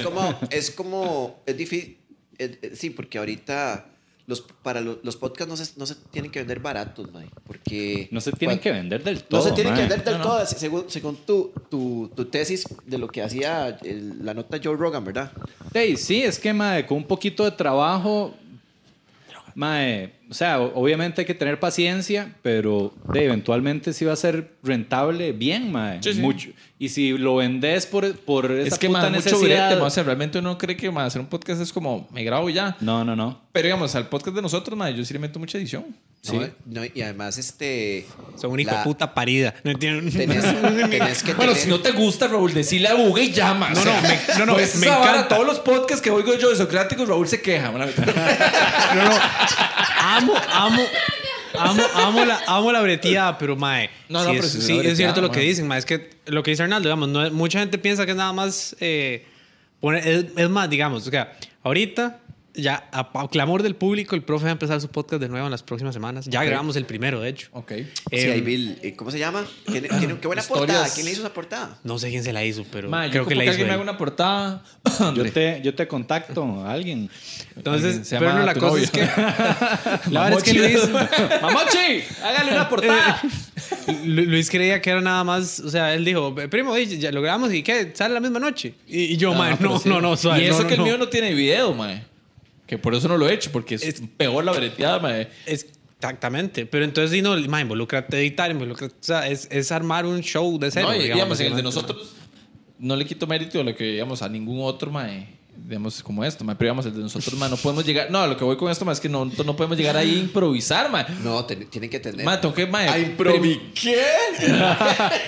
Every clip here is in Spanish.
Es como, es como, es difícil, eh, eh, sí, porque ahorita los, para lo- los, podcasts no se, no se tienen que vender baratos, mae, porque... No se tienen bueno, que vender del todo. No se tienen que vender del No, no. todo, según, según tu, tu, tu tesis de lo que hacía el- la nota Joe Rogan, ¿verdad? Ey, sí, es que, mae, con un poquito de trabajo, mae, o sea, obviamente hay que tener paciencia, pero de, eventualmente sí va a ser rentable bien, mae. Sí, sí. Mucho. Y si lo vendes por, por esa Es que puta más mucho necesidad... brete, ma, o sea, realmente uno cree que ma, hacer un podcast es como me grabo y ya. No, no, no. Pero digamos, al podcast de nosotros, ma, yo sí le meto mucha edición. ¿no? No, y además, este... Son un hijo la- puta parida. No entiendo. Tenés, tenés que Bueno, tener- si no te gusta, Raúl, decirle a Google y llama. No, o sea, no, me- no, no, pues me encanta. Todos los podcasts que oigo yo de Socráticos, Raúl se queja. No, no. Amo, amo. Amo, amo, la, amo la breteada, pero mae. No, sí, no, es, pero sí es sí, es cierto lo que dicen, mae. Es que lo que dice Arnaldo, digamos, no, mucha gente piensa que es nada más. eh, poner- es, es más, digamos, o sea, ahorita, ya a, a clamor del público, el profe va a empezar su podcast de nuevo en las próximas semanas. Ya grabamos el primero, de hecho. ok. Sí, Eh, ahí vi el- eh, ¿Cómo se llama? ¿Quién- quién- qué buena Historias. portada. ¿Quién le hizo esa portada? no sé quién se la hizo, pero Ma, creo que la que hizo. alguien me haga una portada. Yo te, yo te contacto a alguien. Entonces, Alguien se pero no, la cosa novia. es que. la verdad es que Luis. ¡Mamochi! ¡Hágale una portada! Lu- Luis creía que era nada más, o sea, él dijo, primo, ya lo grabamos y ¿qué? ¿Sale la misma noche? Y, y yo, man, pero no, sí. no, no, suave, Y eso no, no, que el no. mío no tiene video, mae. Que por eso no lo he hecho, porque es, Es- peor la breteada, mae. Exactamente, pero entonces sí, no, man, involúcrate a editar, involúcrate, o sea, es, es armar un show de cero. No, y, digamos, en el de ¿no? nosotros no le quito mérito a lo que digamos a ningún otro, mae. Digamos, como esto, mae. Pero digamos, el de nosotros, mae, no podemos llegar. No, lo que voy con esto, mae, es que no, no podemos llegar ahí a improvisar, mae. No, tienen que tener... Tengo que. ¿A improvi- ¿Qué?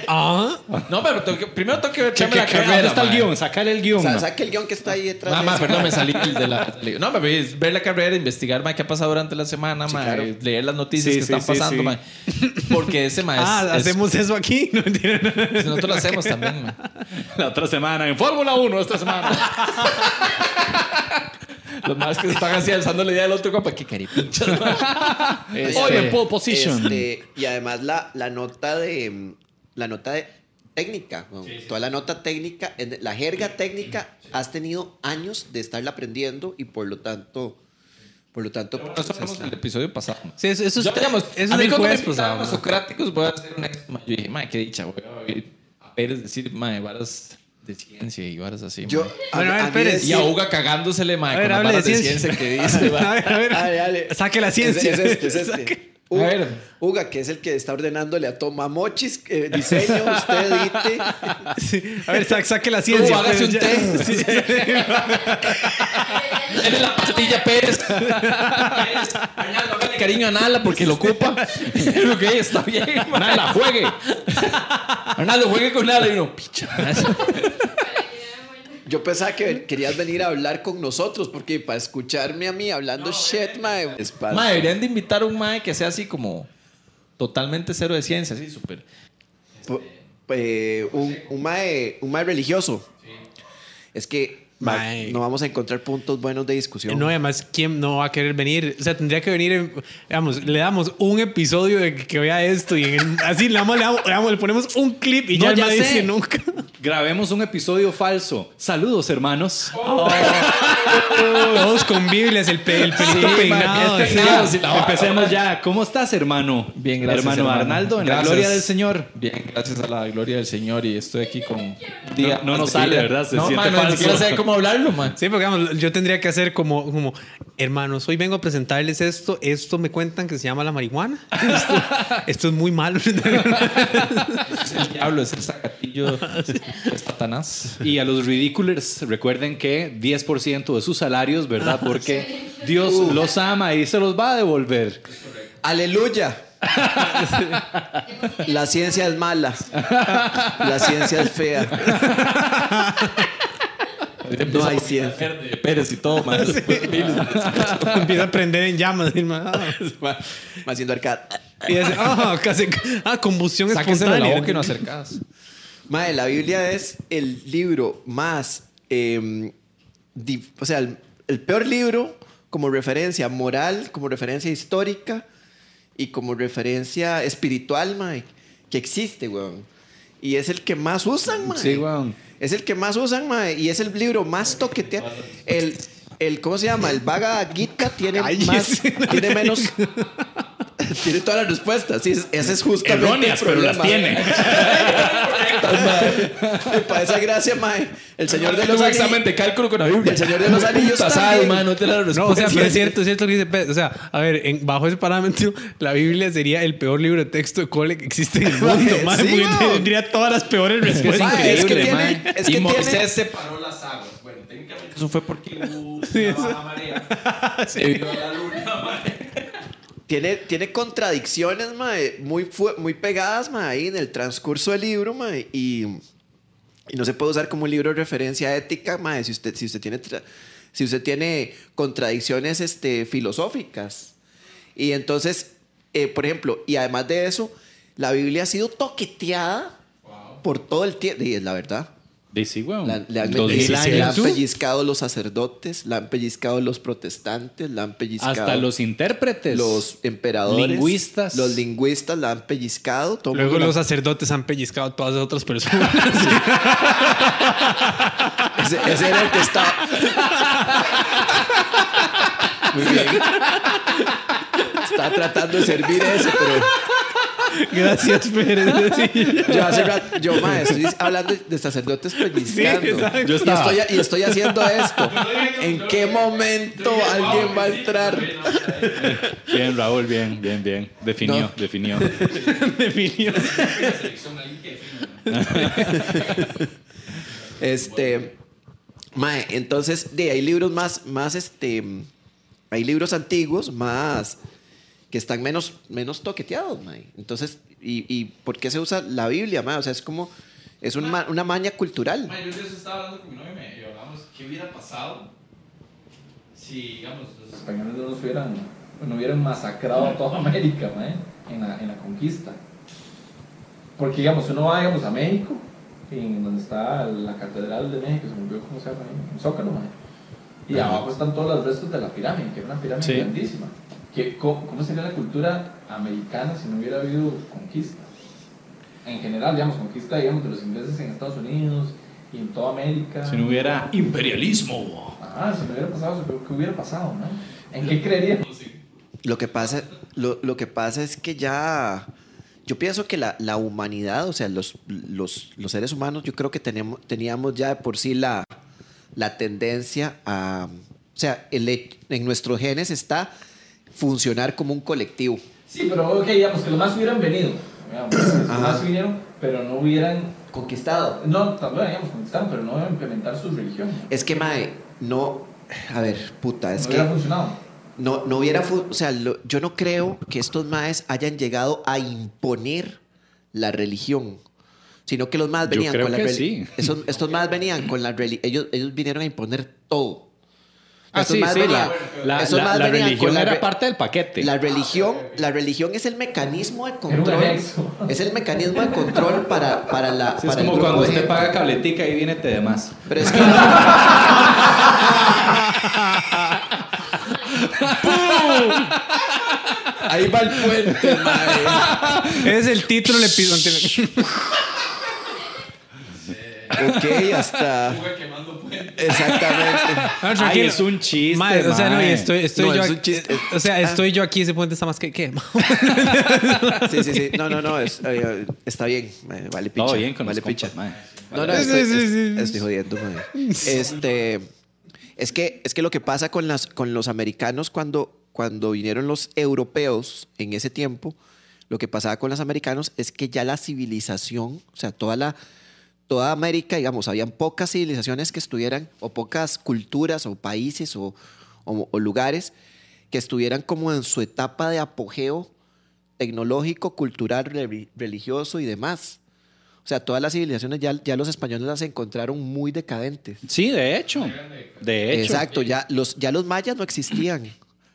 Ah, No, pero tengo que- primero tengo que ver ¿Qué- la carrera. ¿Dónde está el guion? Sácale el guion. O sea, ma. saque el guion que está ahí detrás Ah, de ma, eso. perdón, me salí de la. No, pero es ver la carrera, investigar, ma, qué ha pasado durante la semana, Sí, ma, claro. leer las noticias Sí, que sí, están sí, pasando, sí. ma. Porque ese, ma, es, ah, es- hacemos eso aquí, no entiendo. Nosotros lo hacemos también, ma. La otra semana, en Fórmula 1 esta semana. Los más que se están así alzando la idea del otro compa, que caripinchas. Este, Hoy en pole position. Este, y además la, la nota de la nota de técnica, toda la nota técnica, la jerga técnica, has tenido años de estarla aprendiendo y por lo tanto, por lo tanto, Eso hablamos en el episodio pasado. Sí, eso, eso Yo, es, digamos, eso a es mí me pasado. a Socráticos voy a hacer un ex, ma. Yo dije, ma, qué dicha, voy a a Pérez decir, ma, varas de ciencia y varas así, yo Bueno, a ver, Pérez, Y a Uga cagándosele, ma, A con ver, las hable de varas de ciencia. ciencia que dice, a ver, a ver. Dale, dale. Saque la ciencia. Es, es este, es este. Saque. Uga, A ver. Uga, que es el que está ordenándole a Toma Mochis, eh, diseño, usted edite. Sí. A ver, sa- saque la ciencia. hágase un té. Sí. Dale la pastilla Pérez. Pérez, Arnaldo, cariño a Nala porque lo ocupa. ok, está bien. man. Nala, juegue. Arnaldo, juegue con Nala. Y uno, picha. Yo pensaba que querías venir a hablar con nosotros, porque para escucharme a mí hablando shit, mae, es para- Ma, deberían de invitar a un mae que sea así como totalmente cero de ciencia, así súper. Eh, un, un, mae, un mae religioso. Es que va- no vamos a encontrar puntos buenos de discusión. No, además, ¿quién no va a querer venir? O sea, tendría que venir, en- digamos, le damos un episodio de que vea esto y en- así le, damos, le, damos- le damos- le ponemos un clip y No, ya, ya sé. dice nunca. Grabemos un episodio falso. Saludos, hermanos. Todos con Biblias, el, pe- el pelito Sí, peinado. este- sí, Empecemos ya. ¿Cómo estás, hermano? Bien, gracias, Hermano, hermano. Arnaldo, en la gloria del Señor. Bien, gracias a la gloria del Señor y estoy aquí con día. No- nos sale. ¿verdad? Se no, siente man, no, ni falso. siquiera sé cómo hablarlo, man. Sí, porque digamos, yo tendría que hacer como, como, hermanos, hoy vengo a presentarles esto. Esto me cuentan que se llama la marihuana. Esto, esto es muy malo. Es el diablo, es el sacatillo, es Satanás. Y a los ridiculers, recuerden que 10% de sus salarios, ¿verdad? Porque Dios los ama y se los va a devolver. Aleluya. La ciencia es mala. La ciencia es fea. No hay ciencia. De Pérez y todo, man. Empieza a prender en llamas. Va haciendo arcade. Y dice, ah, casi, ah, combustión Sáquese de la espontánea. boca y no acercas. Mae, la Biblia es el libro más. eh, o sea, el, el peor libro como referencia moral, como referencia histórica y como referencia espiritual, mae, que existe, weón. Y es el que más usan, mae. Sí, weón. Es el que más usan, mae. Y es el libro más toqueteado. El, el, ¿cómo se llama? El Vaga Gita tiene más, tiene menos... tiene todas las respuestas. Sí, es- ese es justamente Erróneas, el pero las problema. Mae. Para esa gracia, mae. El señor de los anillos. examen de cálculo con la Biblia. El Señor de los Anillos Puta también. sal, man, no te la No, o sea, pero es cierto, es cierto lo que dice Pez. O sea, a ver, en- bajo ese parámetro, la Biblia sería el peor libro de texto de cole que existe en el mundo. Sí, porque weón. tendría todas las peores respuestas. Mae, es que tiene, mae. es que y tiene- Moisés separó las aguas. Bueno, técnicamente eso fue porque hubo una baja marea. Se vio la luna, mae. Tiene, tiene contradicciones, mae, muy, muy pegadas, mae, ahí en el transcurso del libro, mae, y, y no se puede usar como un libro de referencia ética, mae, si usted, si usted tiene, si usted tiene contradicciones este, filosóficas. Y entonces, eh, por ejemplo, y además de eso, la Biblia ha sido toqueteada por todo el tiempo, y es la verdad. Sí, sí, weón. La, le han, Dos sí, mil sí, años. la han pellizcado los sacerdotes, la han pellizcado los protestantes, la han pellizcado Hasta los intérpretes. los emperadores, Lingüistas. los lingüistas la han pellizcado. todo Luego los la- sacerdotes han pellizcado a todas las otras personas. ese, ese era el que estaba. Muy bien. Estaba tratando de servir ese, pero Gracias, Pérez. Sí. yo hace rato, yo ma, estoy hablando de sacerdotes pellizcando. Sí, exacto. yo estaba- Y, estoy, y estoy haciendo esto. ¿En qué momento alguien va a entrar? Bien, Raúl, bien, bien, bien. Definió, No. definió. Definió. Este, mae, entonces, de hay libros más, más, este, hay libros antiguos más que están menos, menos toqueteados, mae. Entonces, y, y por qué se usa la Biblia, mae? O sea, es como, es un ma- una maña cultural. Mae, yo eso estaba hablando con mi novia y me- y hablábamos qué hubiera pasado si, digamos, los españoles no nos hubieran, no hubieran masacrado a toda América, mae, en la, en la conquista. Porque, digamos, uno va, digamos, a México, en donde está la Catedral de México, se me olvidó cómo se llama en Zócalo, mae. Y abajo están todos los restos de la pirámide, que era una pirámide Sí. grandísima. Que, ¿cómo, ¿Cómo sería la cultura americana si no hubiera habido conquista? En general, digamos, conquista, digamos, de los ingleses en Estados Unidos y en toda América. Si no hubiera imperialismo. Ah, si no hubiera pasado ¿qué hubiera pasado, no? ¿En qué creeríamos? Lo que pasa, lo, lo que pasa es que ya, yo pienso que la, la humanidad, o sea, los, los, los seres humanos, yo creo que teníamos, teníamos ya de por sí la, la tendencia a, o sea, el, en nuestros genes está funcionar como un colectivo. Sí, pero ok, digamos que los más hubieran venido. Digamos, los más vinieron, pero no hubieran. Conquistado. No, también, digamos, conquistaron, pero no a implementar su religión. Es que, Mae, no. A ver, puta, es no que hubiera funcionado. no, no hubiera. fu- O sea, lo- yo no creo que estos Maes hayan llegado a imponer la religión, sino que los Maes Yo venían creo con la que religión. sí. Esos, estos Maes venían con la religión. Ellos, ellos vinieron a imponer todo. Ah, Estos sí, maes sí. La, la- esos la- maes la religión con era parte del paquete. La religión, la religión es el mecanismo de control. Es el mecanismo de control para, para la. Sí, es para como cuando de usted gente. paga cabletica y viene te demás. Pero es que. Ahí va el puente, mae. Es el título del episodio. Ok, hasta. Exactamente. Ah, Ay, es un chiste, Mae, o sea, no, y estoy, estoy No, yo es un aquí- chiste. O sea, estoy yo aquí, ese puente está más que qué. Sí, sí, sí. No, no, no. es- eh, está bien. eh, Vale, picha. Todo bien con vale, los picha. compas. No, no, Sí, estoy, sí, es- sí. estoy jodiendo. mae. Este, es que, es que lo que pasa con, las, con los americanos cuando, cuando vinieron los europeos en ese tiempo, lo que pasaba con los americanos es que ya la civilización, o sea, toda la toda América, digamos, habían pocas civilizaciones que estuvieran, o pocas culturas, o países, o, o- o lugares que estuvieran como en su etapa de apogeo tecnológico, cultural, re- religioso y demás. O sea, todas las civilizaciones ya, ya los españoles las encontraron muy decadentes. Sí, de hecho. De hecho. Exacto, ya los, ya los mayas no existían.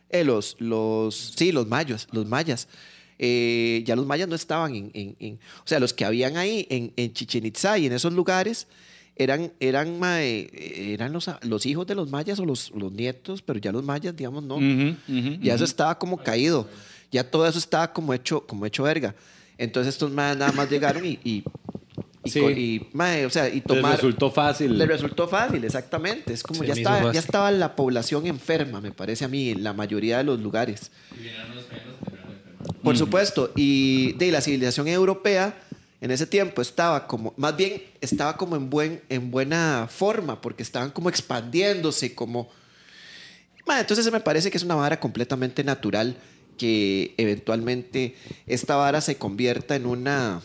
Eh, los, los, sí, los mayas, los mayas. Eh, ya los mayas no estaban en, en- en- O sea, los que habían ahí en, en Chichen Itza y en esos lugares eran, eran, mae, eran los, los hijos de los mayas o los, los nietos, pero ya los mayas, digamos, no. Ya eso estaba como caído. Ya todo eso estaba como hecho, como hecho verga. Entonces estos más nada más llegaron y, y, Y, Sí. co- y, mae, o sea, y Les tomar... resultó fácil. Le resultó fácil, exactamente. Es como Se ya, estaba, ya estaba la población enferma, me parece a mí, en la mayoría de los lugares. Por supuesto. Y de la civilización europea en ese tiempo estaba como, más bien estaba como en, buen, en buena forma, porque estaban como expandiéndose, como... Ma, entonces me parece que es una vara completamente natural que eventualmente esta vara se convierta en una...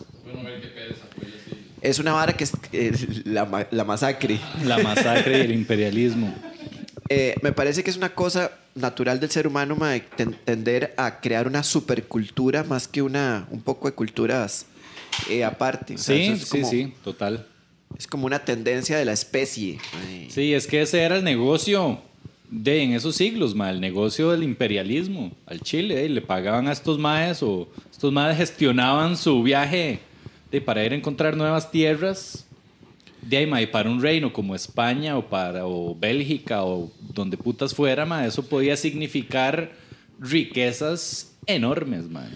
Es una vara que es eh, la, la masacre. La masacre y el imperialismo. Eh, me parece que es una cosa natural del ser humano ten- tender a crear una supercultura más que una un poco de culturas eh, aparte. O sea, Sí, es sí, como- sí, total. Es como una tendencia de la especie. mae. Sí, es que ese era el negocio de en esos siglos, ma, el negocio del imperialismo al Chile. eh, le pagaban a estos maes o estos maes gestionaban su viaje de, para ir a encontrar nuevas tierras. De ahí, para un reino como España o para o Bélgica o donde putas fuera, ma, eso podía significar riquezas enormes, ma.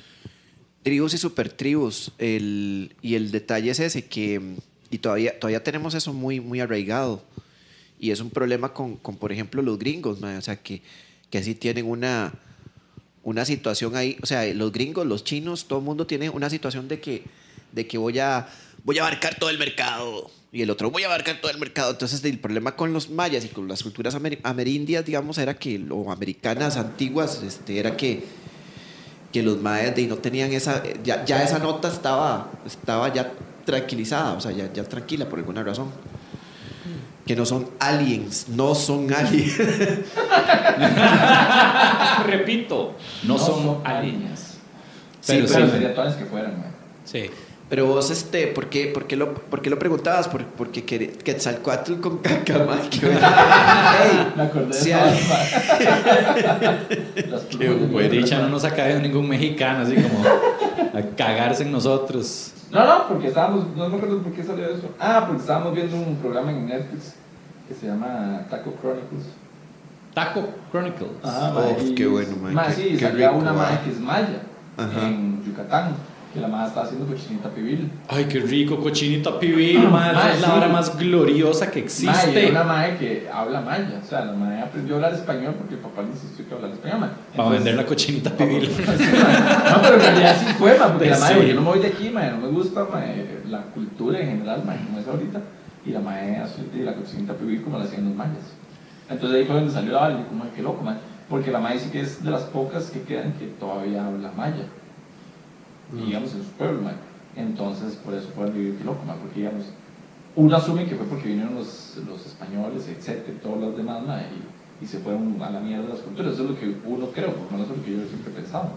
Tribus y supertribus. El, y el detalle es ese que y todavía todavía tenemos eso muy muy arraigado. Y es un problema con, con, por ejemplo, los gringos, mae, o sea, que, que así tienen una, una situación ahí, o sea, los gringos, los chinos, todo el mundo tiene una situación de que, de que voy, a, voy a abarcar todo el mercado y el otro voy a abarcar todo el mercado. Entonces, el problema con los mayas y con las culturas amer- amerindias, digamos, era que, o americanas antiguas, este, era que, que los mayas de, ahí no tenían esa, ya, ya esa nota estaba, estaba ya tranquilizada, o sea, ya, ya tranquila por alguna razón. Que no son aliens, no son aliens. Repito, no, son aliens. Sí, Pero Pero sí. sería que fueran, güey. Sí. Pero vos, este, ¿por qué, por qué, lo, por qué lo preguntabas? Por, porque que- Quetzalcoatl con caca, man. que- Ey, Me acordé de si Qué mierda, dicha no man. nos ha caído ningún mexicano así como a cagarse en nosotros. No, no, porque estábamos, no me acuerdo por qué salió eso. Ah, porque estábamos viendo un programa en Netflix que se llama Taco Chronicles. Taco Chronicles. Ajá, Oh, qué bueno, mae, qué- sí, qué salía rico, una mae que es maya Ajá. en Yucatán, que la mae estaba haciendo cochinita pibil. Ay, qué rico, cochinita pibil, madre. Es la sí. hora más gloriosa que existe. era una mae que habla maya, o sea, la mae aprendió a hablar español porque el papá le insistió que hablara español, mae. Para Entonces- vender la cochinita pibil. No, pero en realidad sí fue, mae, porque la mae, Sí. yo no me voy de aquí, mae, no me gusta la cultura en general, mae, como es ahorita, y la mae hace la cochinita pibil como la hacían los mayas. Entonces ahí fue donde salió la vara, y yo como, "Ay, qué loco, mae, porque la mae sí que es de las pocas que quedan que todavía habla maya, digamos, en su pueblo, mae. Entonces, por eso a vivir qué loco, mae, porque digamos, uno asume que fue porque vinieron los, los españoles, etcétera, y todos los demás, mae, y, y se fueron a la mierda las culturas. Eso es lo que uno creo, porque no es lo que yo siempre he pensado.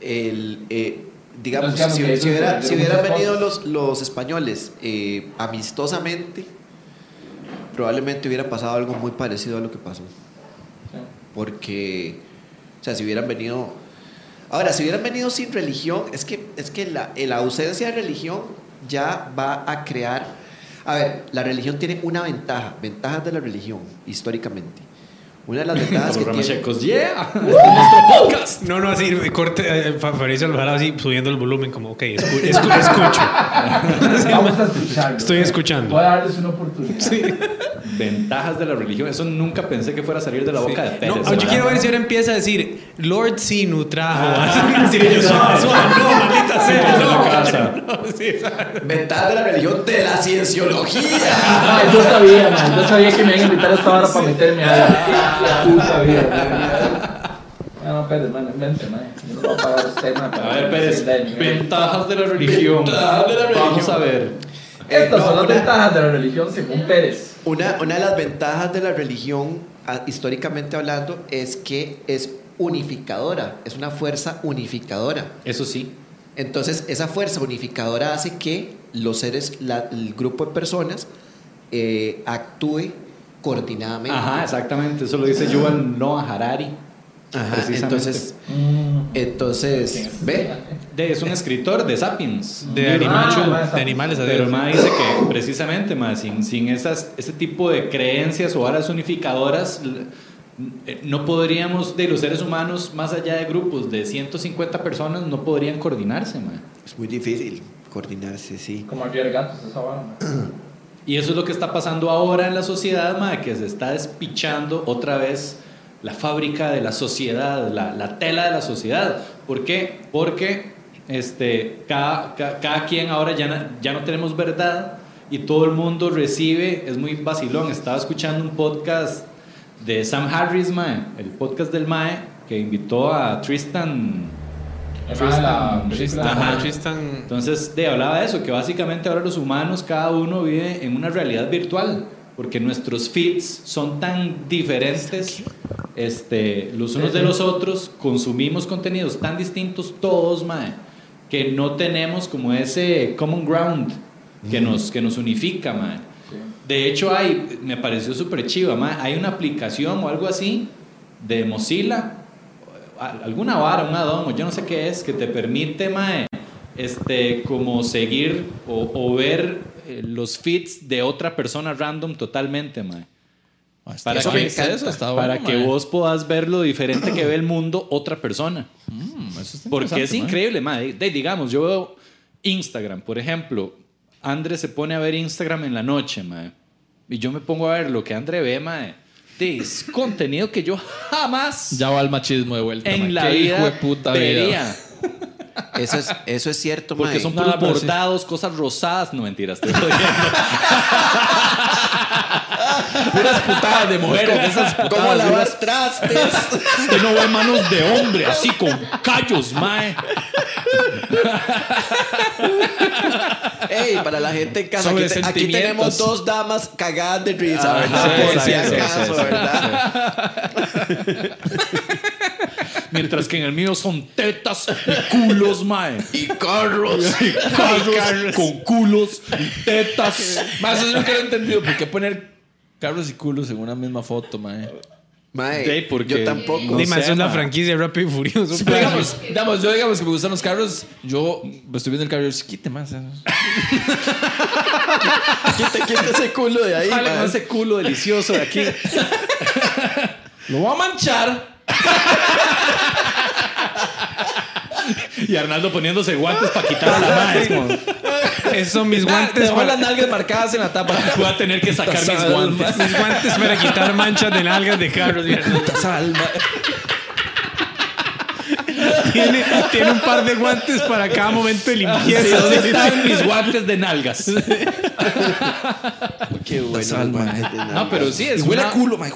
el, eh, digamos, Entonces, si, digamos si hubiera- si hubieran venido los, los españoles eh, amistosamente, probablemente hubiera pasado algo muy parecido a lo que pasó. ¿sí? Porque, o sea, si hubieran venido... Ahora, si hubieran venido sin religión, es que, es que la, la ausencia de religión ya va a crear... A ver, la religión tiene una ventaja, ventajas de la religión, históricamente. Una de las ventajas que Los tiene... ramachecos, yeah. Este es nuestro podcast. No, no, así, corte, eh, Fa- Fabricio Alvarado así subiendo el volumen, como, ok, escu- escu- escucho. Vamos a escucharlo. Estoy escuchando. Voy a darles una oportunidad. Ventajas de la religión. Eso nunca pensé que fuera a salir de la boca de Pérez. No, yo ¿verdad? quiero ver si ahora empieza a decir Lord Sinu trajo. Ah, así, sí, yo, sí. suave, suave, no, maldita sea. Estamos en la no, casa. no, sí. Ventajas de la religión de la cienciología. Ay, yo sabía, man. Yo sabía que me iban a invitar a esta hora para meterme a la puta vida. man. No, no, Pérez, man, invente, man. Yo no voy a pagar usted, man. A ver, Pérez, ventajas de la religión. Ventajas de la religión. Vamos a ver. Estas No, son las una- ventajas de la religión según Pérez. Una, una de las ventajas de la religión, ah, históricamente hablando, es que es unificadora, es una fuerza unificadora. Eso sí. Entonces, esa fuerza unificadora hace que los seres, la- el grupo de personas, eh, actúe coordinadamente. Ajá, exactamente. Eso lo dice Yuval Noah Harari. Ajá, precisamente. entonces, entonces, ve, De- es un escritor de Sapiens. De, libro Ah, animal- ma, esa- de animales Pero Dios. ma dice que precisamente ma, sin, sin esas, ese tipo de creencias o aras unificadoras, no podríamos, de los seres humanos, más allá de grupos de 150 personas, no podrían coordinarse. ma. es muy difícil coordinarse, sí. Como gatos, esa vara. Y eso es lo que está pasando ahora en la sociedad, mae, que se está despichando otra vez la fábrica de la sociedad, la, la tela de la sociedad. ¿Por qué? Porque este, cada, ca- cada quien ahora ya, na- ya no tenemos verdad y todo el mundo recibe, es muy vacilón. Estaba escuchando un podcast de Sam Harris, mae, el podcast del Mae, que invitó a Tristan. Tristan, Tristan, Ajá. ajá, Tristan. Entonces, de, hablaba de eso, que básicamente ahora los humanos, cada uno vive en una realidad virtual, porque nuestros feeds son tan diferentes este, los unos de los otros, consumimos contenidos tan distintos todos, mae, que no tenemos como ese common ground que, nos, que nos unifica, mae. De hecho, hay, me pareció súper chiva, hay una aplicación o algo así de Mozilla, alguna vara, un addon, o yo no sé qué es, que te permite, mae, este, como seguir o, o ver eh, los feeds de otra persona random totalmente, mae. Para Eso que. Eso está para que vos puedas ver lo diferente que ve el mundo otra persona. Mm, eso está Porque es increíble. De- digamos, yo veo Instagram, por ejemplo. André se pone a ver Instagram en la noche, mae. Y yo me pongo a ver lo que André ve, mae. Es contenido que yo jamás Ya va el machismo de vuelta. mae. en la Qué vida hijo de puta vida. vería. Eso es, eso es cierto, Porque mae. son No, puros pero sí. bordados, cosas rosadas. No mentiras, estoy. Puras putadas de mujeres. esas ¿Cómo putadas, lavas trastes? Usted no ve manos de hombre así con callos, mae. Ey, para la gente en casa, aquí, te- aquí sentimientos. tenemos dos damas cagadas de risa, Ajá, ¿verdad? sí, Por sí, si sí, acaso, sí, sí, ¿verdad? Mientras que en el mío son tetas y culos, mae. Y carros. Carros con culos y tetas. Más eso nunca lo he entendido. ¿Por qué poner carros y culos en una misma foto, mae? Mae, porque- yo tampoco. Es la ma. franquicia de Rápido y Furioso. Sí, pero digamos, digamos, yo digamos que me gustan los carros. Yo estoy viendo el carro y yo, quite más. eh". Quita, quita ese culo de ahí, mae. con ese culo delicioso de aquí. Lo voy a manchar. Y Arnaldo poniéndose guantes para quitar a la como, Esos son mis Te guantes dejo para, las nalgas marcadas en la tapa. voy a tener que sacar mis guantes. mis guantes para quitar manchas de nalgas de carros. Salma. Tiene, tiene un par de guantes para cada momento de Sí, limpieza. ¿Dónde están mis guantes de nalgas? Qué bueno. Salma, mae. No, pero sí, es Y huele una- a culo, mae.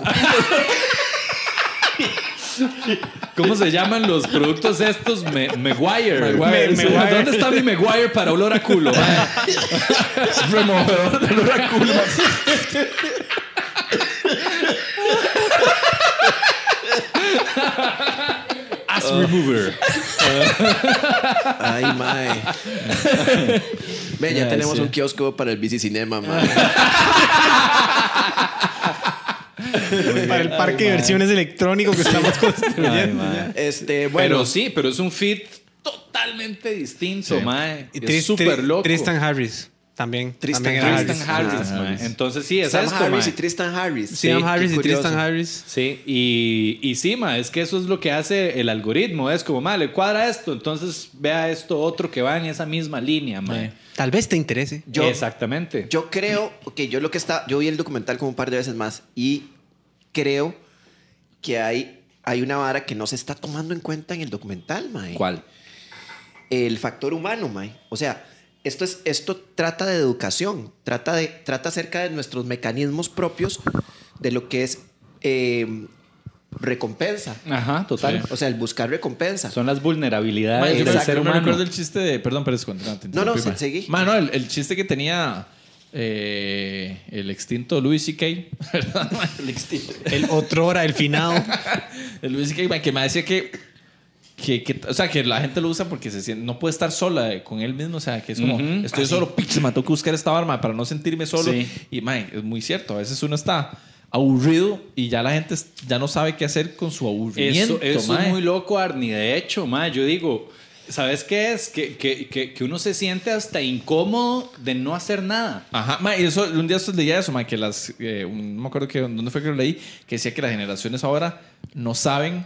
¿Cómo se llaman los productos estos? Me, Meguiar. Meguiar, Me- sí. Meguiar. ¿Dónde está mi Meguiar para olor a culo? mae? Removedor de olor a culo. Ass remover. Ay, mae. Ve, ya tenemos sí. un kiosco para el bicicinema, mae. Para el parque de versiones electrónico que estamos construyendo. mae. Este, Pero bueno. sí, pero es un fit totalmente distinto, Sí. mae. Y Es Tris- súper Tri- loco. Tristan Harris también. Tristan también era Tristan Harris. Harris, mae. Harris. Entonces sí, es Sam esto, Harris mae. y Tristan Harris. Sam Harris y Tristan. Harris. Sí, y, y sí, ma, es que eso es lo que hace el algoritmo. Es como, ma, le cuadra esto, entonces vea esto otro que va en esa misma línea, ma. Sí. Tal vez te interese. Yo- Exactamente. Yo creo que yo lo que está, yo vi el documental como un par de veces más y creo que hay, hay una vara que no se está tomando en cuenta en el documental, mae. ¿Cuál? El factor humano, mae. O sea, esto es, esto trata de educación, trata de, trata acerca de nuestros mecanismos propios de lo que es eh, recompensa. Ajá, total. O sea, el buscar recompensa. Son las vulnerabilidades del Exacto, ser yo me humano. recuerdo el chiste de. Perdón, pero es cuando. No, No, se- seguí. Mae, no, el, el chiste que tenía eh, el extinto Louis C.K. El extinto. El otro hora, el finado. El Louis C.K. que me decía que, que, que- O sea, que la gente lo usa porque se siente, no puede estar sola eh, con él mismo. O sea, que es como. Estoy solo, piches, me tengo que buscar esta arma para no sentirme solo. Sí. Y, mae, es muy cierto. A veces uno está aburrido y ya la gente ya no sabe qué hacer con su aburrimiento. Eso, es muy loco, Arnie. De hecho, ma, yo digo, ¿sabes qué es? Que, que, que, que uno se siente hasta incómodo de no hacer nada. Ajá, ma, y eso, un día leía eso, ma, que las, eh, un- no me acuerdo que, dónde fue que lo leí, que decía que las generaciones ahora no saben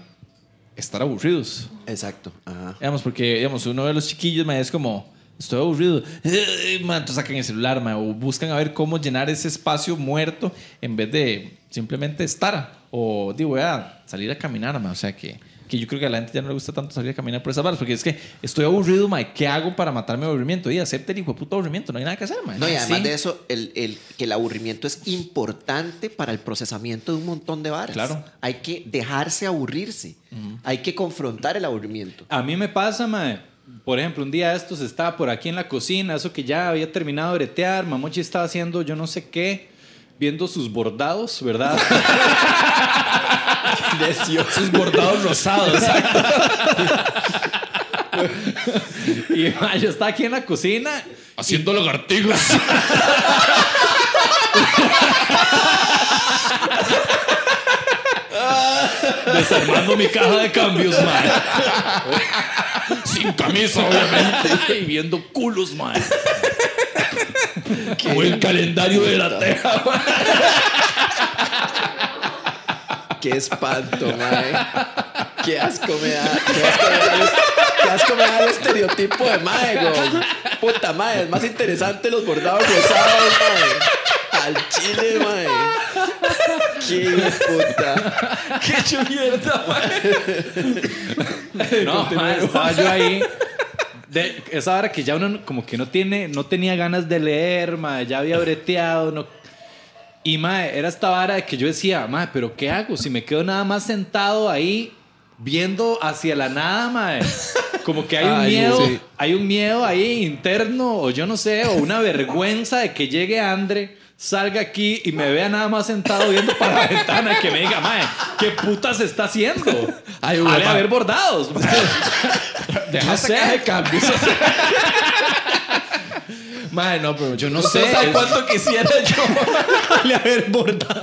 estar aburridos. Exacto. Ajá. Digamos, porque, digamos, uno de los chiquillos, ma, es como, estoy aburrido. Eh, ma, entonces sacan el celular, ma, o buscan a ver cómo llenar ese espacio muerto en vez de simplemente estar. O digo, voy a salir a caminar, ma. O sea que, que yo creo que a la gente ya no le gusta tanto salir a caminar por esas barras, porque es que estoy aburrido, ma. ¿Qué hago para matarme de aburrimiento? Y acepte el hijo de puto aburrimiento, no hay nada que hacer, ma. No, y además Sí. de eso, el, el- que el aburrimiento es importante para el procesamiento de un montón de varas. Claro. Hay que dejarse aburrirse. Hay que confrontar el aburrimiento. A mí me pasa, mae. Por ejemplo, un día de estos estaba por aquí en la cocina, eso que ya había terminado de bretear, Mamochi estaba haciendo yo no sé qué, viendo sus bordados, ¿verdad? Sus bordados rosados. y mae, yo estaba aquí en la cocina Haciendo lagartijas. desarmando mi caja de cambios, mae. Sin camisa, obviamente. y viendo culos, mae. Como el calendario de la teja. Qué espanto, mae. Qué asco me da. Qué asco me da el, qué asco me da el estereotipo de mae, güey. Puta mae, es más interesante los bordados rosados, mae. Al chile, mae. Qué puta. Qué hecho mierda, No, mae, estaba yo ahí. De esa hora que ya uno como que no tiene, no tenía ganas de leer, mae, ya había breteado, no. Y mae, era esta vara de que yo decía, mae, pero ¿qué hago? Si me quedo nada más sentado ahí viendo hacia la nada, mae. Como que hay un Ay, miedo, sí. hay un miedo ahí interno, o yo no sé, o una vergüenza de que llegue Andre, salga aquí y me vea nada más sentado viendo para la ventana y que me diga, mae, ¿qué putas está haciendo? Ay, a ver bordados. Deja No sé. de cambios. Madre, no, pero Yo no ¿Usted sé, es- cuánto quisiera yo? Le haber bordado.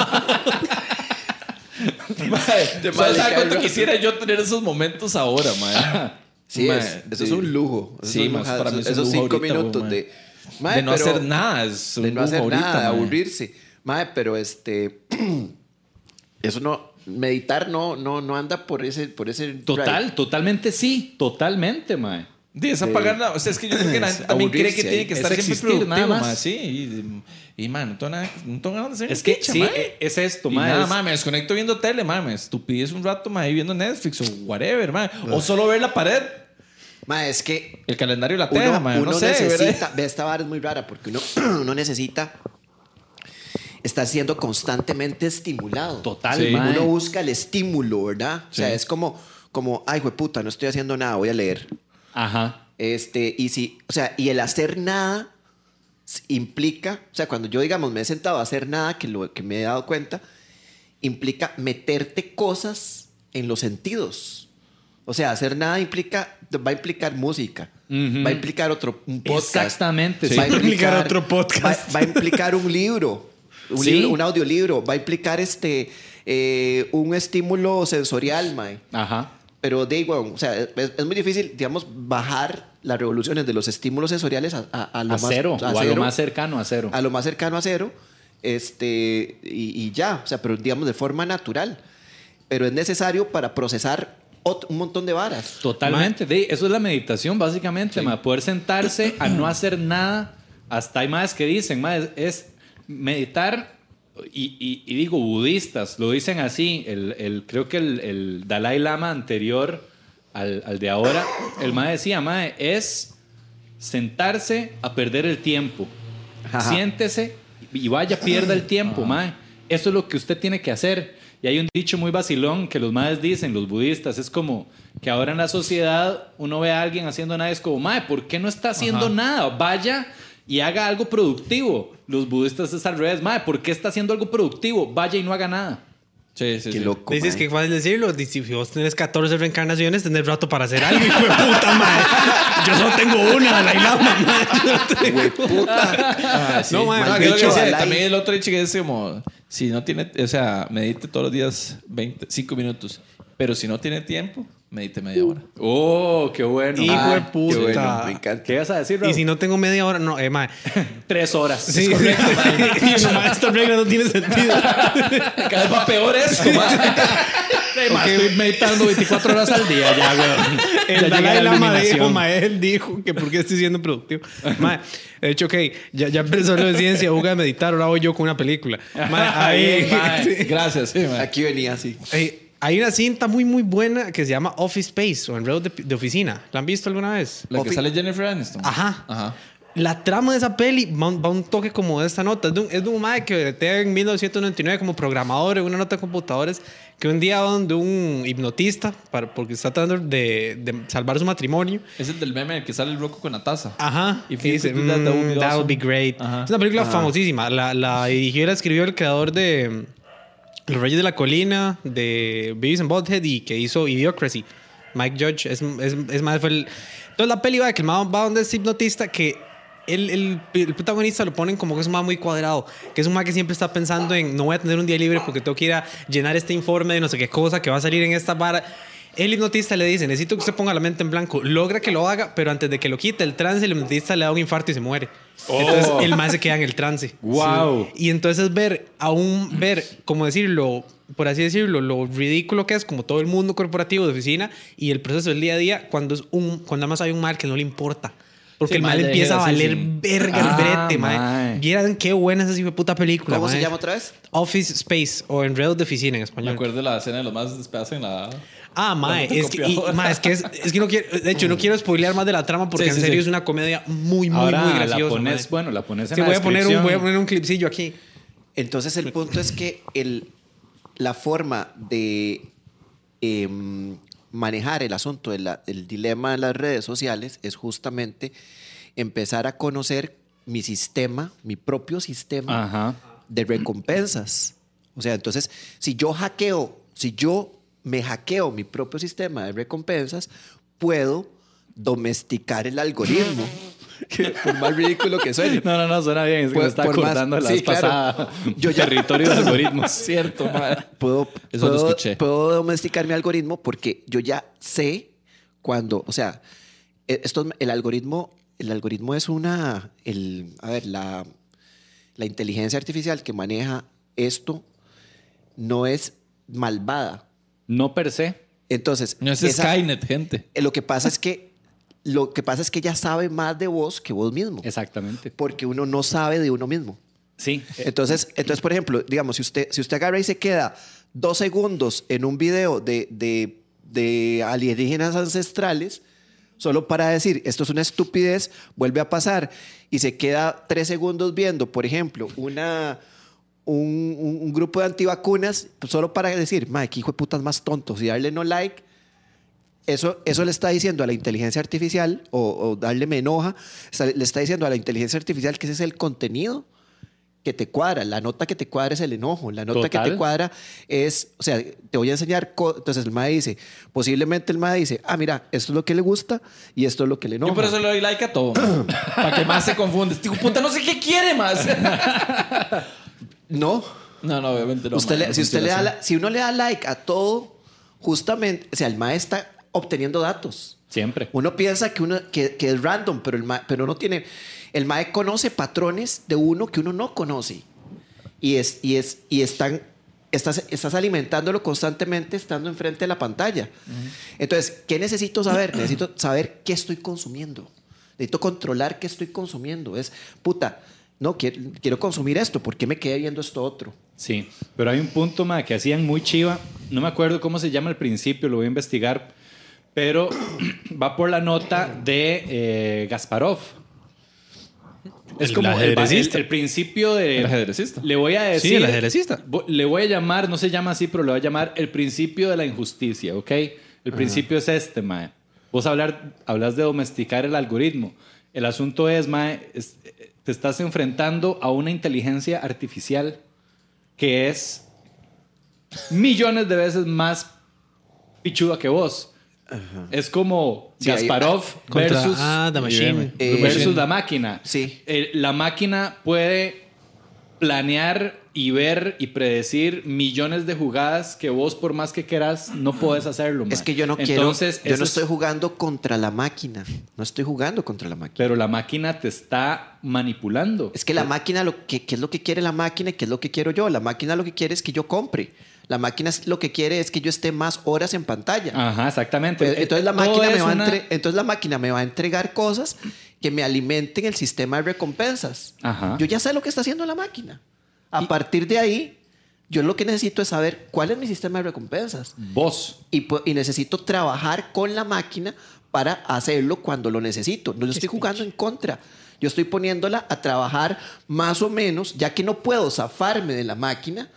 Madre, De ¿usted sabe madre, cuánto quisiera yo tener esos momentos ahora, madre? Sí, es, eso sí. es un lujo. Eso Sí, para mí es un Esos lujo cinco ahorita, minutos de. No pero- hacer nada. Es un de no hacer ahorita, nada, de aburrirse. Mae, pero este. eso no. Meditar no, no, no anda por ese. Por ese Total, totalmente sí, totalmente, mae. Sí, es apagar la... O sea, es que yo creo que la gente también cree que tiene ahí. que Es estar siempre productivo, nada más. mae, Sí, y, y man, no tengo nada, no tengo ganas de hacer Es que picha, sí, e- es esto, Y mae. nada, mae, me desconecto viendo tele, mae, me estupidez un rato, mae, viendo Netflix o whatever, mae. O solo ver la pared, Mae, es que. el calendario de la Uno, teja, mae. uno No sé, necesita. Ve, esta vara es muy rara porque uno, uno necesita estar siendo constantemente estimulado. Total, Sí. Uno busca el estímulo, ¿verdad? O sea, Sí. es como, como, ay, puta, no estoy haciendo nada, voy a leer. Ajá. Este, y si, o sea, y el hacer nada implica, o sea, cuando yo, digamos, me he sentado a hacer nada, que, lo, que me he dado cuenta, implica meterte cosas en los sentidos. O sea, hacer nada implica, va a implicar música, Ujú. va a implicar otro un podcast. Exactamente, Va sí. a Va a implicar otro Va, podcast. va a implicar un libro, un, Sí. libro, un audiolibro, va a implicar este, eh, un estímulo sensorial, mae. Ajá. Pero de igual, o sea, es, es muy difícil, digamos, bajar las revoluciones de los estímulos sensoriales a, a- a lo A más cero, a o a lo más cercano a cero. a lo más cercano a cero, este, y, y ya, o sea, pero digamos de forma natural. Pero es necesario para procesar ot- un montón de varas. Totalmente. De, eso es la meditación, básicamente, ma, Poder sentarse a no hacer nada. Hasta hay más que dicen, ma, es, es meditar. Y, y- y digo, budistas lo dicen así. El, el- creo que el, el Dalai Lama anterior al, al de ahora, el ma decía, ma, es sentarse a perder el tiempo. Ajá. Siéntese y vaya, pierda el tiempo, mae. Eso es lo que usted tiene que hacer. Y hay un dicho muy vacilón que los maes dicen, los budistas, es como que ahora en la sociedad uno ve a alguien haciendo nada es como, mae, ¿por qué no está haciendo Ajá. nada? Vaya y haga algo productivo. Los budistas es al revés, mae, ¿por qué está haciendo algo productivo? Vaya y no haga nada. Sí, sí, Qué sí. loco. Dices que es fácil decirlo. Dices, Si vos tenés 14 reencarnaciones, tenés rato para hacer algo, hijo de puta, madre. Yo solo tengo una, Dalai Lama, madre. Yo no tengo- Güey, puta. Ah, sí. No, mal que es lo que dicho, decía, Dalai. también el otro dicho que es como, si no tiene, o sea, medite todos los días 20, 5 minutos, pero si no tiene tiempo, medite media hora. Oh, qué bueno. Hijo Ah, de puta. Qué bueno, me encanta. ¿Qué vas a decir, Y Raúl? si no tengo media hora, no, eh, madre. Tres horas. Sí, sí. Y no, madre, esta regla no tiene sentido. Cada vez va peor eso, mae. Estoy meditando 24 horas al día ya, weón. El Dalai la Lama dijo, mae, él dijo que por qué estoy siendo productivo. Mae, de hecho, ok, ya, ya empezó la ciencia, juega a meditar, ahora voy yo con una película. Mae, ahí, mae. sí. Gracias, sí, mae. Aquí venía así. Hay una cinta muy, muy buena que se llama Office Space o Enredo de, de Oficina. ¿La han visto alguna vez? La que sale Jennifer Aniston. Ajá. Ajá. La trama de esa peli va, un- va un toque como de esta nota. Es de un, es de un mae que bretea en 1999 como programador en una nota de computadores que un día va donde un hipnotista para, porque está tratando de, de salvar su matrimonio. Es el del meme en el que sale el roco con la taza. Ajá. Y dice, do that, that would be "Mm, that would be awesome". great. Ajá. Es una película famosísima. La, la dirigió y la escribió el creador de mm, Los Reyes de la Colina, de Beavis and Butthead y que hizo Idiocracy. Mike Judge es, es, es más fue el... Entonces la peli va de que el man va donde es hipnotista que el, el, el protagonista lo ponen como que es un man muy cuadrado, que es un man que siempre está pensando en no voy a tener un día libre porque tengo que ir a llenar este informe de no sé qué cosa que va a salir en esta vara. El hipnotista le dice, necesito que usted ponga la mente en blanco. Logra que lo haga, pero antes de que lo quite el trance, el hipnotista le da un infarto y se muere. Entonces el man se queda en el trance. Wow. Sí. Y entonces ver, aún ver, como decirlo, por así decirlo, lo ridículo que es como todo el mundo corporativo de oficina y el proceso del día a día cuando es un, cuando además hay un mal que no le importa. Porque Sí, el mal empieza a sí, valer sí. verga Ah, el brete, mae. Vieran qué buena es esa hijo de puta película. ¿Cómo se mae. llama otra vez? Office Space o Enredos de Oficina en Me español. acuerdo de la escena de los más despedazos en la. Ah, mae, La es que, y- fotocopiadora. mae, es que es, es que no quiero, de hecho no quiero spoilear más de la trama porque Sí, en serio sí. es una comedia muy muy Ahora muy la graciosa. pones, mae. bueno, la pones en Sí, la voy a poner un voy a poner un clipcillo aquí. Entonces el punto es que el, la forma de em, manejar el asunto del dilema de las redes sociales es justamente empezar a conocer mi sistema, mi propio sistema Ajá. de recompensas. O sea, entonces, si yo hackeo, si yo me hackeo mi propio sistema de recompensas, puedo domesticar el algoritmo. Por más ridículo que suene. No, no, no, suena bien. Es que Por- me está por más- acordando de la sí, vez claro. pasada. Yo ya- Territorio de algoritmos. Cierto, mae. puedo, Eso lo puedo- escuché. puedo domesticar mi algoritmo porque yo ya sé cuando, o sea, e- esto, el algoritmo, el algoritmo es una, el, a ver, la, la inteligencia artificial que maneja esto no es malvada. No per se. Entonces, No es esa- Skynet, gente. eh, lo que pasa es que lo que pasa es que ella sabe más de vos que vos mismo, Exactamente. porque uno no sabe de uno mismo. Sí. Entonces, entonces, por ejemplo, digamos, si usted, si usted agarra y se queda dos segundos en un video de, de, de alienígenas ancestrales, solo para decir, esto es una estupidez, vuelve a pasar, y se queda tres segundos viendo, por ejemplo, una, un, un- un grupo de antivacunas, solo para decir, madre, qué hijo de putas más tontos, y darle no like, eso, eso le está diciendo a la inteligencia artificial, o, o darle me enoja, está- le está diciendo a la inteligencia artificial que ese es el contenido que te cuadra. La nota que te cuadra es el enojo. La nota que Total. te cuadra es, o sea, te voy a enseñar. Entonces el MAE dice, posiblemente el MAE dice, ah, mira, esto es lo que le gusta y esto es lo que le enoja. Yo por eso le doy like a todo. para que más se confunde. Este hijo de puta, no sé qué quiere más. No. no, no, obviamente no. usted mae, le- no si, usted le da la- si uno le da like a todo, justamente, o sea, el MAE está obteniendo datos. Siempre. Uno piensa que, uno, que, que es random, pero, el MAE, pero no tiene... El MAE conoce patrones de uno que uno no conoce. Y, es, y, es, y están, estás, estás alimentándolo constantemente estando enfrente de la pantalla. Entonces, ¿qué necesito saber? Necesito saber qué estoy consumiendo. Necesito controlar qué estoy consumiendo. Es, puta, no, quiero, quiero consumir esto. ¿Por qué me quedé viendo esto otro? Sí, pero hay un punto ma, que hacían muy chiva. No me acuerdo cómo se llama al principio, lo voy a investigar. Pero va por la nota de eh, Gasparov. Es El como el, el- ajedrecista. el principio de. El ajedrecista. Le voy a decir. Sí, el ajedrecista. Le voy a llamar, no se llama así, pero le voy a llamar el principio de la injusticia, ¿ok? El principio es este, Mae. Vos hablar, hablas de domesticar el algoritmo. El asunto es, Mae, es- te estás enfrentando a una inteligencia artificial que es millones de veces más pichuda que vos. Es como Sí, hay- Gasparov Contra- versus, ah, The Machine. Eh, versus la máquina. Sí. Eh, la máquina puede planear y ver y predecir millones de jugadas que vos, por más que quieras, no puedes hacerlo. Es que yo no Entonces, quiero... Yo eso no es- estoy jugando contra la máquina. No estoy jugando contra la máquina. Pero la máquina te está manipulando. Es que la máquina, lo que, ¿qué es lo que quiere la máquina y qué es lo que quiero yo? La máquina lo que quiere es que yo compre. La máquina lo que quiere es que yo esté más horas en pantalla. Ajá, exactamente. Pues, entonces, la máquina me va a una- entre- entonces la máquina me va a entregar cosas que me alimenten el sistema de recompensas. Ajá. Yo ya sé lo que está haciendo la máquina. A partir de ahí, yo lo que necesito es saber cuál es mi sistema de recompensas. Vos. Y necesito trabajar con la máquina para hacerlo cuando lo necesito. No yo estoy jugando en contra. Yo estoy poniéndola a trabajar más o menos, ya que no puedo zafarme de la máquina,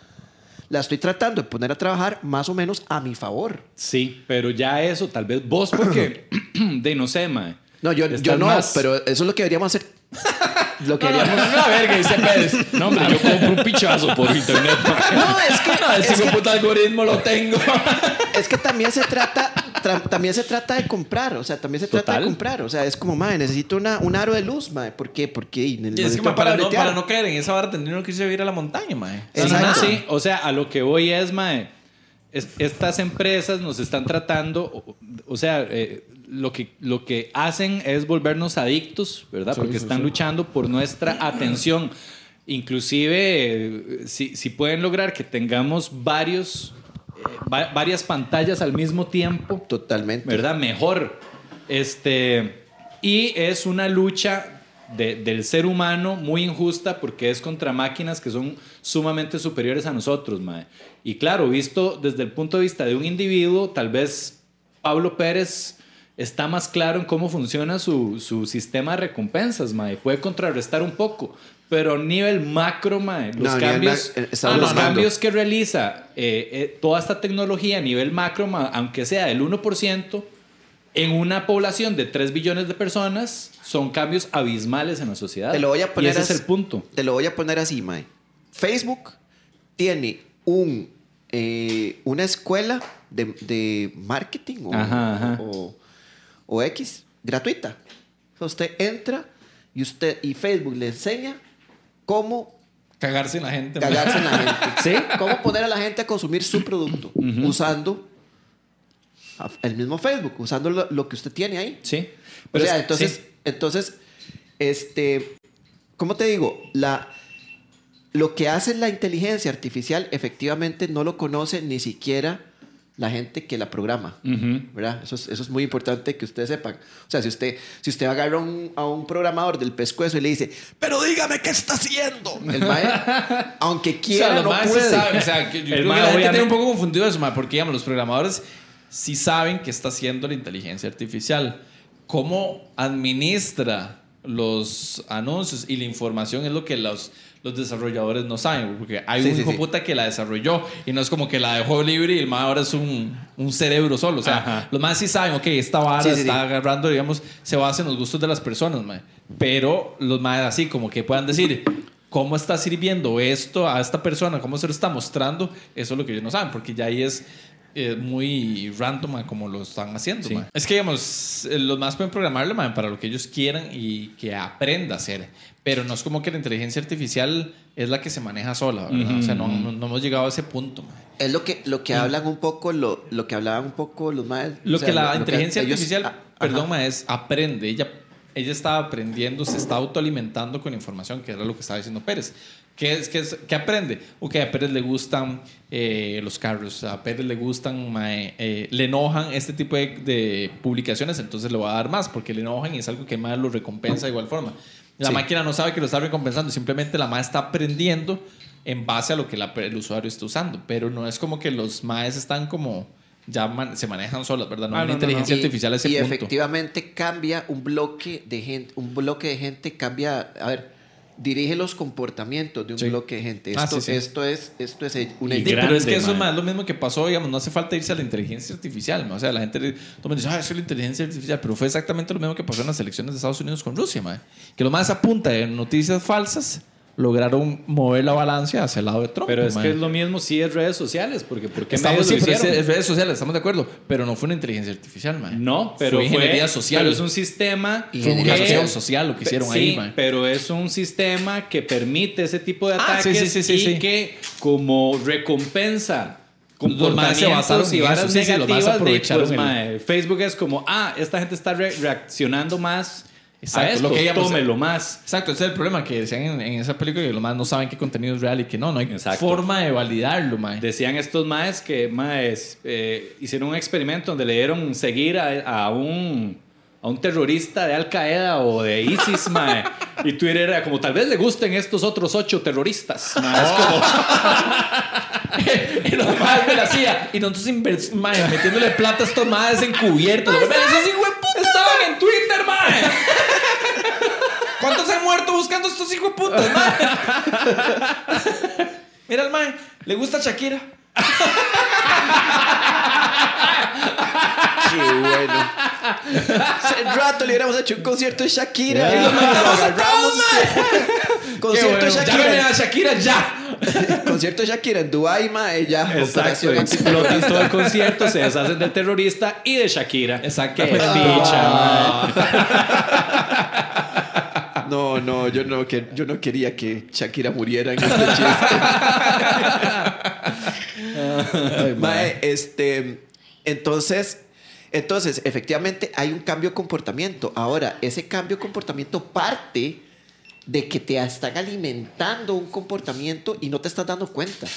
la estoy tratando de poner a trabajar más o menos a mi favor. Sí, pero ya eso, tal vez vos, porque de no sé, mae. No, yo, yo no, más- pero eso es lo que deberíamos hacer. lo que No, no, deberíamos no, no, verga, dice Pérez. No, hombre, yo compro un pichazo por internet. No, es que, No, es que- puto algoritmo lo tengo. es que también se trata tra- también se trata de comprar, o sea, también se trata Total. de comprar, o sea, es como, madre, necesito una, un aro de luz, madre, ¿por qué? Porque Y es que para, no, para no caer en esa vara tendría uno que irse a vivir a la montaña, mae. No, no, no, Exacto. sí. O sea, a lo que voy es, mae, es- estas empresas nos están tratando, o, o sea, eh, lo, que, lo que hacen es volvernos adictos, ¿verdad? Porque están luchando por nuestra atención. Inclusive, eh, si, si pueden lograr que tengamos varios, eh, va- varias pantallas al mismo tiempo, Totalmente. ¿verdad? Mejor. Este, y es una lucha de- del ser humano muy injusta porque es contra máquinas que son sumamente superiores a nosotros, mae. Y claro, visto desde el punto de vista de un individuo, tal vez Pablo Pérez está más claro en cómo funciona su, su sistema de recompensas, mae. Puede contrarrestar un poco. Pero a nivel macro, mae, los No, cambios, ma- eh, los cambios que realiza eh, eh, toda esta tecnología a nivel macro, ma- aunque sea del 1%, en una población de 3 billones de personas, son cambios abismales en la sociedad. Te lo voy a poner y ese así- es el punto. Te lo voy a poner así, Mae. Facebook tiene un, eh, una escuela de, de marketing o, Ajá, ajá. o- o X gratuita. Usted entra y, usted, y Facebook le enseña cómo Cagarse en la gente. cagarse en la gente. ¿Sí? Cómo poner a la gente a consumir su producto usando el mismo Facebook, usando lo, lo que usted tiene ahí. Sí. O sea, es- entonces, sí. entonces, este, ¿cómo te digo? La, lo que hace la inteligencia artificial efectivamente no lo conoce ni siquiera la gente que la programa. Eso es, eso es muy importante que ustedes sepan. O sea, si usted, si usted agarra a un, a un programador del pescuezo y le dice, pero dígame qué está haciendo. El mae, aunque O sea, quiera, los no puede. saben, o sea, que yo El creo que mae la gente tiene un poco confundido eso, mae, porque digamos, los programadores sí saben qué está haciendo la inteligencia artificial. ¿Cómo administra los anuncios y la información es lo que los, los desarrolladores no saben? Porque hay Sí, un sí, hijo sí. puta que la desarrolló y no es como que la dejó libre y el mae ahora es un, un cerebro solo. O sea, Ajá. los más sí saben, ok, esta vara está agarrando, digamos, se basa en los gustos de las personas, mae. Pero los más así, como que puedan decir, ¿cómo está sirviendo esto a esta persona? ¿Cómo se lo está mostrando? Eso es lo que ellos no saben, porque ya ahí es eh, muy random mae, como lo están haciendo. Sí. Es que, digamos, eh, los más pueden programarle para lo que ellos quieran y que aprenda a hacer. Pero no es como que la inteligencia artificial es la que se maneja sola, ¿verdad? O sea, no, ujú. no, no hemos llegado a ese punto. mae. Es lo que, lo que hablan un poco, lo, lo que hablaban un poco los más. Lo que la inteligencia artificial, perdón, ma, es aprende. Ella, ella está aprendiendo, se está autoalimentando con información, que era lo que estaba diciendo Pérez. ¿Qué, es, qué, es- qué aprende? Ok, a Pérez le gustan eh, los carros, a Pérez le gustan, ma, eh, le enojan este tipo de, de publicaciones, entonces le voy a dar más, porque le enojan y es algo que más lo recompensa de igual forma. La Sí. máquina no sabe que lo está recompensando, simplemente la MAE está aprendiendo en base a lo que la- el usuario está usando, pero no es como que los MAEs están como ya man- se manejan solos, ¿verdad? No Ah, hay no, una no, no. inteligencia y, artificial a ese y punto. efectivamente cambia un bloque de gente, un bloque de gente cambia, a ver, dirige los comportamientos de un Sí. bloque de gente. Ah, Esto, sí, sí. esto es, esto es una idea. pero es que eso es man. más lo mismo que pasó, digamos, no hace falta irse a la inteligencia artificial, ¿no? o sea, la gente, mundo dice, ah, eso es la inteligencia artificial, pero fue exactamente lo mismo que pasó en las elecciones de Estados Unidos con Rusia, man. que lo más a punta de noticias falsas lograron mover la balanza hacia el lado de Trump. Pero es man. que es lo mismo si es redes sociales, porque ¿por qué Estamos medios lo sí, pero hicieron? es, es redes sociales, estamos de acuerdo, pero no fue una inteligencia artificial, man. No, pero fue fue, ingeniería social. Pero es un sistema Fue una que- social lo que hicieron sí, ahí, man. pero es un sistema que permite ese tipo de Ah, ataques sí, y que como recompensa comportamientos y varas negativas de, pues, el- mae, Facebook es como ah esta gente está re- reaccionando más Exacto, a esto, lo que digamos- tómelo más. Exacto, ese es el problema que decían en, en esa película que los más no saben qué contenido es real y que no, no hay Exacto. forma de validarlo, mae. Decían estos maes que maes, eh, hicieron un experimento donde le dieron seguir a, a un, a un terrorista de Al Qaeda o de ISIS, mae. Y Twitter era como, tal vez le gusten estos otros ocho terroristas. mae. Es como, y los maes me la hacía. Y nosotros invers- mae, metiéndole plata a estos maes encubiertos. Estaban en Twitter, mae. ¿Cuántos han muerto buscando estos hijos de putas, mae? Mira el mae, le gusta Shakira. Qué bueno. Hace rato le hubiéramos hecho un concierto de Shakira. Ya. Y lo agarramos. concierto de bueno, Shakira. llámeme a Shakira ya. concierto de Shakira en Dubai, ma, ella. exacto, explotan todo el concierto, se deshacen del terrorista y de Shakira. Exactamente. Qué picha, mae. No, no, yo no, que, yo no quería que Shakira muriera en este chiste. Mae, este, entonces, entonces, efectivamente hay un cambio de comportamiento. Ahora, ese cambio de comportamiento parte de que te están alimentando un comportamiento y no te estás dando cuenta.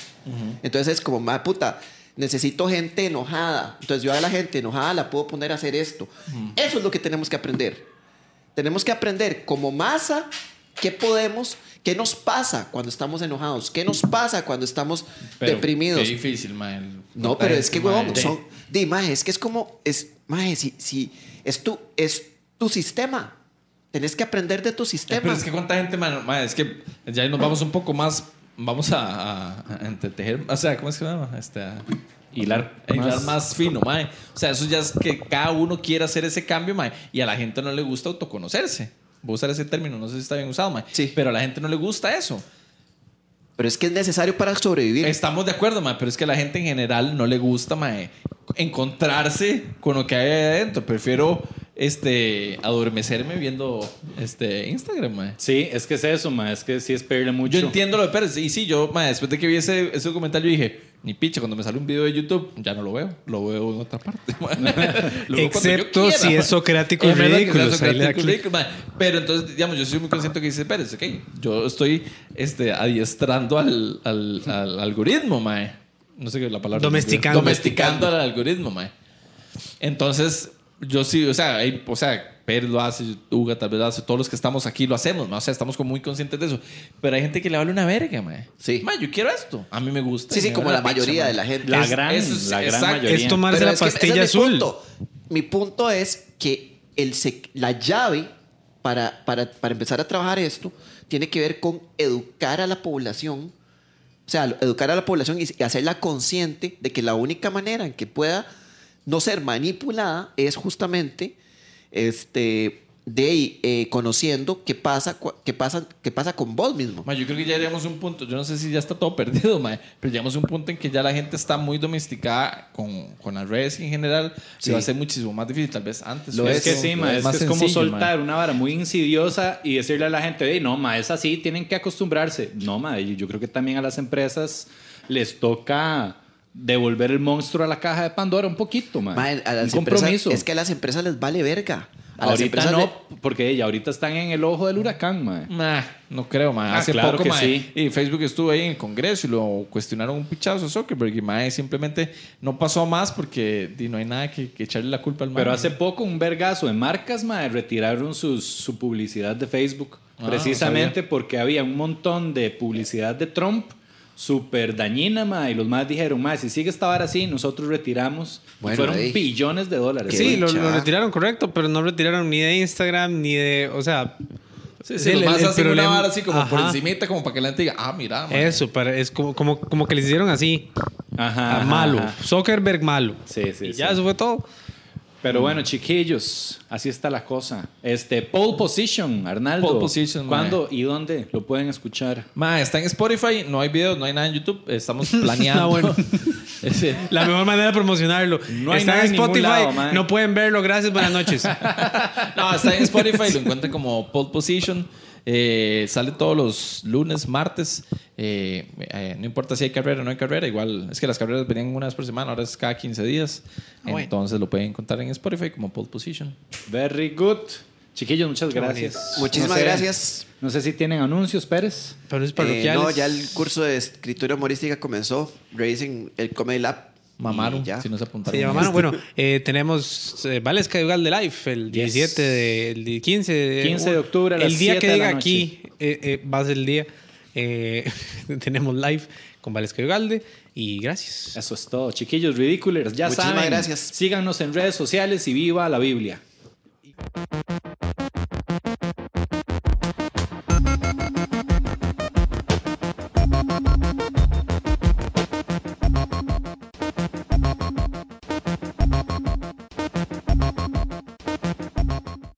Entonces es como, madre puta, necesito gente enojada. Entonces yo a la gente enojada la puedo poner a hacer esto. Eso es lo que tenemos que aprender. Tenemos que aprender como masa qué podemos, qué nos pasa cuando estamos enojados, qué nos pasa cuando estamos deprimidos. Qué difícil, mae. No, pero es que, huevón, son. Di, maje, es que es como. Es, maje, si, si es, tu, es tu sistema. Tenés que aprender de tu Eh, sistema. Pero es que cuánta gente, man, man, es que ya nos vamos un poco más, vamos a, a, a entretejer, o sea, ¿cómo es que se llama? Este, a, Hilar a hilar más. más fino, mae. O sea, eso ya es que cada uno quiere hacer ese cambio, mae, y a la gente no le gusta autoconocerse. Voy a usar ese término, no sé si está bien usado, mae. Sí. Pero a la gente no le gusta eso. Pero es que es necesario para sobrevivir. Estamos de acuerdo, mae, pero es que a la gente en general no le gusta, mae, encontrarse con lo que hay adentro. Prefiero este adormecerme viendo este Instagram, mae. Sí, es que es eso, mae. Es que sí es pedirle mucho. Yo entiendo lo de Pérez. Y sí, yo, ma, después de que vi ese, ese documental, yo dije, ni picha, cuando me sale un video de YouTube, ya no lo veo. Lo veo en otra parte. Excepto quiera, si es clic. Ridículos, ma. Pero entonces, digamos, yo soy muy consciente que dice Pérez, ok, yo estoy este, adiestrando al, al, al algoritmo, mae. No sé qué es la palabra. Domesticando. Domesticando al algoritmo, mae. Entonces, yo sí, o sea, hay- o sea, Pérez lo hace, Uga tal vez lo hace, todos los que estamos aquí lo hacemos, ma. o sea, estamos como muy conscientes de eso. Pero hay gente que le vale una verga, mae. Sí. Ma, yo quiero esto. A mí me gusta. sí, sí, como la mayoría de la gente. La Es- gran, eso es la gran mayoría. Es tomar- Pero la es que ese pastilla mi azul. punto. Mi punto es que el sec- la llave para, para, para empezar a trabajar esto tiene que ver con educar a la población. O sea, educar a la población y hacerla consciente de que la única manera en que pueda no ser manipulada es justamente este, de ahí, eh, conociendo qué pasa, qué, pasa, qué pasa con vos mismo. Ma, yo creo que ya llegamos a un punto, yo no sé si ya está todo perdido, ma, pero llegamos a un punto en que ya la gente está muy domesticada con, con las redes en general. Sí. Y va a ser muchísimo más difícil, tal vez antes. Lo fue Es que sí, ma, es, más que es como sencillo, soltar una vara muy insidiosa y decirle a la gente, "Ey, no, ma, es así, tienen que acostumbrarse. No, ma, y yo creo que también a las empresas les toca devolver el monstruo a la caja de Pandora un poquito, ma. Ma, a las un empresas- compromiso. es que a las empresas les vale verga. A ahorita no, le- porque ella ahorita están en el ojo del huracán, ma. Nah, no creo, ma. Ah, Hace claro poco, que ma, sí. y Facebook estuvo ahí en el Congreso y lo cuestionaron un pichazo a Zuckerberg y ma, simplemente no pasó más porque di, no hay nada que, que echarle la culpa al ma. Pero hace poco un vergazo de marcas, ma, retiraron sus- su publicidad de Facebook. Ah, precisamente porque había un montón de publicidad de Trump súper dañina, ma, y los más dijeron, ma, si sigue esta vara así, nosotros retiramos. Y Bueno, fueron ahí. billones de dólares. Qué Sí, lo, lo retiraron correcto, pero no retiraron ni de Instagram ni de. O sea. Sí, sí, el- los más el hacen una vara así como por Ajá. encimita, como para que la gente diga, ah, mira, ma. Eso, pero es como, como, como que les hicieron así. Ajá, malo. ajá. Zuckerberg malo. Sí, sí, Y sí. ya, eso fue todo. Pero bueno, chiquillos, así está la cosa. Este, Pole Position, Arnaldo. Pole Position, ¿Cuándo y dónde lo pueden escuchar? Ma, está en Spotify, no hay videos, no hay nada en YouTube, estamos planeando. Ah, bueno. La mejor manera de promocionarlo. No hay Está nada en Spotify. lado, no pueden verlo. Gracias, buenas noches. No, está en Spotify, lo encuentran como Pole Position. Eh, sale todos los lunes, martes. Eh, eh, no importa si hay carrera o no hay carrera, igual es que las carreras venían una vez por semana, ahora es cada 15 días. bueno. Entonces lo pueden encontrar en Spotify como Pole Position. Very good. Chiquillos, muchas gracias. Muchísimas No sé- gracias. No sé si tienen anuncios, Pérez. Pero es Eh, parroquiales. no, ya el curso de escritura humorística comenzó. Racing, el Comedy Lab. Mamaron, si no se apuntaron. Llama mano. Bueno, eh, tenemos eh, Vales Cayugal de Live el Yes. 17 de, el 15 de, 15 de octubre a las El día 7 que diga aquí eh, eh, va a ser el día. Eh, tenemos live con Vales Cayugalde y gracias. Eso es todo. Chiquillos, ridiculers, ya Muchísimas saben. gracias. Síganos en redes sociales y viva la Biblia.